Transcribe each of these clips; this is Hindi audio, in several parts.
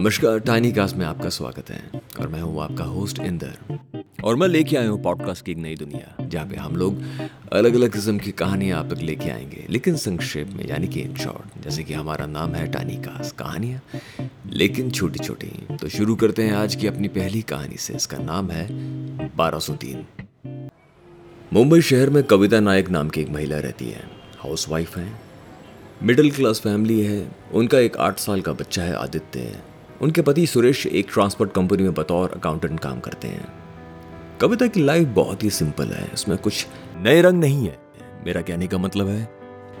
नमस्कार टाइनी कास्ट में आपका स्वागत है और मैं हूँ आपका होस्ट इंदर। और मैं लेके आया हूँ पॉडकास्ट की एक नई दुनिया, जहाँ पे हम लोग अलग अलग किस्म की कहानियाँ आप तक लेके आएँगे, लेकिन संक्षेप में, यानी कि इन शॉर्ट जैसे कि हमारा नाम है टानी कास्ट कहानियाँ, लेकिन छोटी छोटी तो शुरू करते हैं आज की अपनी पहली कहानी से, इसका नाम है बारह सौ तीन। मुंबई शहर में कविता नायक नाम की एक महिला रहती है। हाउस वाइफ है मिडिल क्लास फैमिली है, उनका एक आठ साल का बच्चा है आदित्य। उनके पति सुरेश एक ट्रांसपोर्ट कंपनी में बतौर अकाउंटेंट काम करते हैं। कविता की लाइफ बहुत ही सिंपल है, उसमें कुछ नए रंग नहीं है। मेरा कहने का मतलब है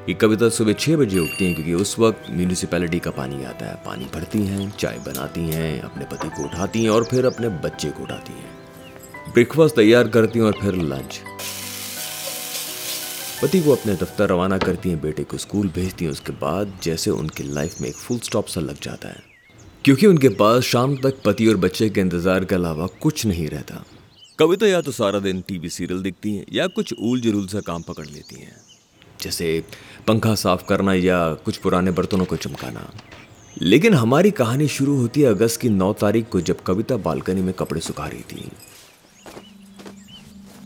कि कविता सुबह छः बजे उठती हैं क्योंकि उस वक्त म्यूनिसिपैलिटी का पानी आता है। पानी भरती हैं, चाय बनाती हैं, अपने पति को उठाती हैं और फिर अपने बच्चे को उठाती हैं। ब्रेकफास्ट तैयार करती हैं और फिर लंच पति को अपने दफ्तर रवाना करती हैं, बेटे को स्कूल भेजती हैं, उसके बाद जैसे उनकी लाइफ में एक फुल स्टॉप सा लग जाता है। क्योंकि उनके पास शाम तक पति और बच्चे के इंतज़ार के अलावा कुछ नहीं रहता। कविता या तो सारा दिन टीवी सीरियल देखती हैं, या कुछ ऊल जरूल सा काम पकड़ लेती हैं। जैसे पंखा साफ़ करना या कुछ पुराने बर्तनों को चमकाना। लेकिन हमारी कहानी शुरू होती है अगस्त की नौ तारीख को जब कविता बालकनी में कपड़े सुखा रही थी।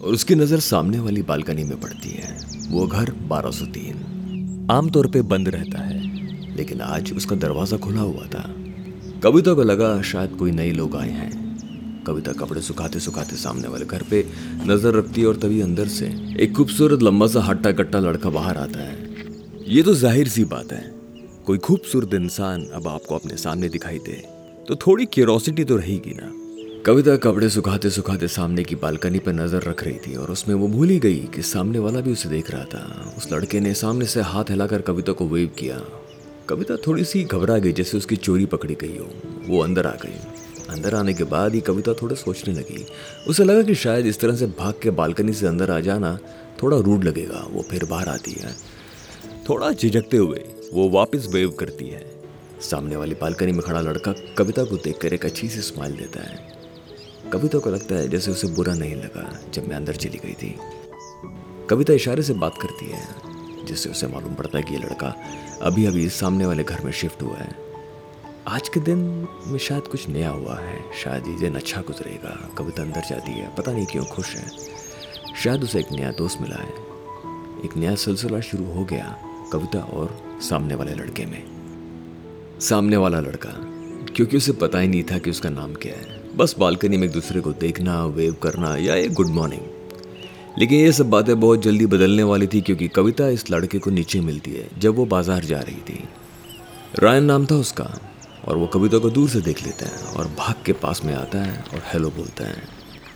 और उसकी नज़र सामने वाली बालकनी में पड़ती है। वो घर 1203 आमतौर पे बंद रहता है, लेकिन आज उसका दरवाज़ा खुला हुआ था। कविता को लगा शायद कोई नए लोग आए हैं। कविता कपड़े सुखाते सुखाते सामने वाले घर पे नज़र रखती है और तभी अंदर से एक खूबसूरत लंबा सा हट्टा कट्टा लड़का बाहर आता है। ये तो ज़ाहिर सी बात है, कोई खूबसूरत इंसान अब आपको अपने सामने दिखाई दे तो थोड़ी क्यूरोसिटी तो रहेगी ना। कविता कपड़े सुखाते सुखाते सामने की बालकनी पर नज़र रख रही थी और उसमें वो भूल ही गई कि सामने वाला भी उसे देख रहा था। उस लड़के ने सामने से हाथ हिलाकर कविता को वेव किया। कविता थोड़ी सी घबरा गई, जैसे उसकी चोरी पकड़ी गई हो। वो अंदर आ गई। अंदर आने के बाद ही कविता थोड़ा सोचने लगी। उसे लगा कि शायद इस तरह से भाग के बालकनी से अंदर आ जाना थोड़ा रूड लगेगा। वो फिर बाहर आती है। थोड़ा झिझकते हुए वो वापस वेव करती है। सामने वाली बालकनी में खड़ा लड़का कविता को देखकर एक अच्छी सी स्माइल देता है। कविता को लगता है जैसे उसे बुरा नहीं लगा, जब मैं अंदर चली गई थी। कविता इशारे से बात करती है। जिससे उसे मालूम पड़ता है कि ये लड़का अभी अभी सामने वाले घर में शिफ्ट हुआ है। आज के दिन में शायद कुछ नया हुआ है। शायद ये दिन अच्छा गुजरेगा। कविता अंदर जाती है। पता नहीं क्यों खुश है। शायद उसे एक नया दोस्त मिला है। एक नया सिलसिला शुरू हो गया कविता और सामने वाले लड़के में। सामने वाला लड़का, क्योंकि उसे पता ही नहीं था कि उसका नाम क्या है। बस बालकनी में एक दूसरे को देखना वेव करना या एक गुड मॉर्निंग लेकिन ये सब बातें बहुत जल्दी बदलने वाली थी क्योंकि कविता इस लड़के को नीचे मिलती है, जब वो बाज़ार जा रही थी। रायन नाम था उसका, और वो कविता को दूर से देख लेता है और भाग के पास में आता है और हेलो बोलता है।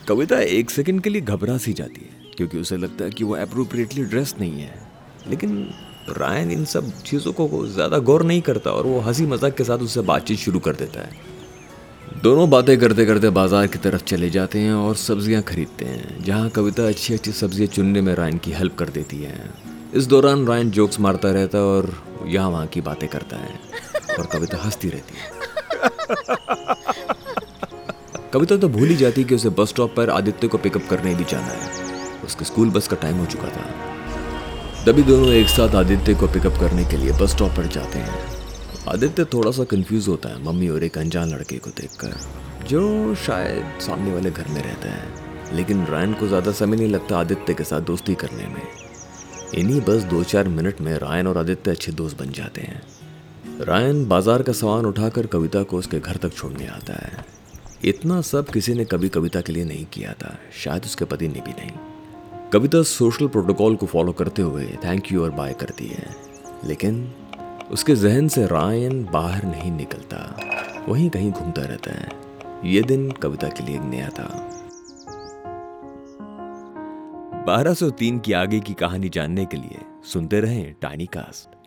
कविता एक सेकंड के लिए घबरा सी जाती है, क्योंकि उसे लगता है कि वो अप्रोप्रिएटली ड्रेस नहीं है। लेकिन रायन इन सब चीज़ों को ज़्यादा गौर नहीं करता और वो हँसी मज़ाक के साथ उससे बातचीत शुरू कर देता है। दोनों बातें करते करते बाज़ार की तरफ़ चले जाते हैं और सब्ज़ियाँ खरीदते हैं, जहाँ कविता अच्छी अच्छी सब्ज़ियाँ चुनने में रायन की हेल्प कर देती है। इस दौरान रायन जोक्स मारता रहता है और यहाँ वहाँ की बातें करता है, और कविता हंसती रहती है। कविता तो भूल ही जाती कि उसे बस स्टॉप पर आदित्य को पिकअप करने भी जाना है। उसके स्कूल बस का टाइम हो चुका था। तभी दोनों एक साथ आदित्य को पिकअप करने के लिए बस स्टॉप पर जाते हैं। आदित्य थोड़ा सा कंफ्यूज होता है मम्मी और एक अनजान लड़के को देखकर, जो शायद सामने वाले घर में रहता है। लेकिन रायन को ज़्यादा समय नहीं लगता आदित्य के साथ दोस्ती करने में। इन्हीं बस दो चार मिनट में रायन और आदित्य अच्छे दोस्त बन जाते हैं। रायन बाज़ार का सामान उठाकर कविता को उसके घर तक छोड़ने आता है। इतना सब किसी ने कभी कविता के लिए नहीं किया था, शायद उसके पति ने भी नहीं। कविता सोशल प्रोटोकॉल को फॉलो करते हुए थैंक यू और बाय करती है। लेकिन उसके जहन से रायन बाहर नहीं निकलता। वहीं कहीं घूमता रहता है। ये दिन कविता के लिए नया था। 1203 की आगे की कहानी जानने के लिए सुनते रहें टाइनी कास्ट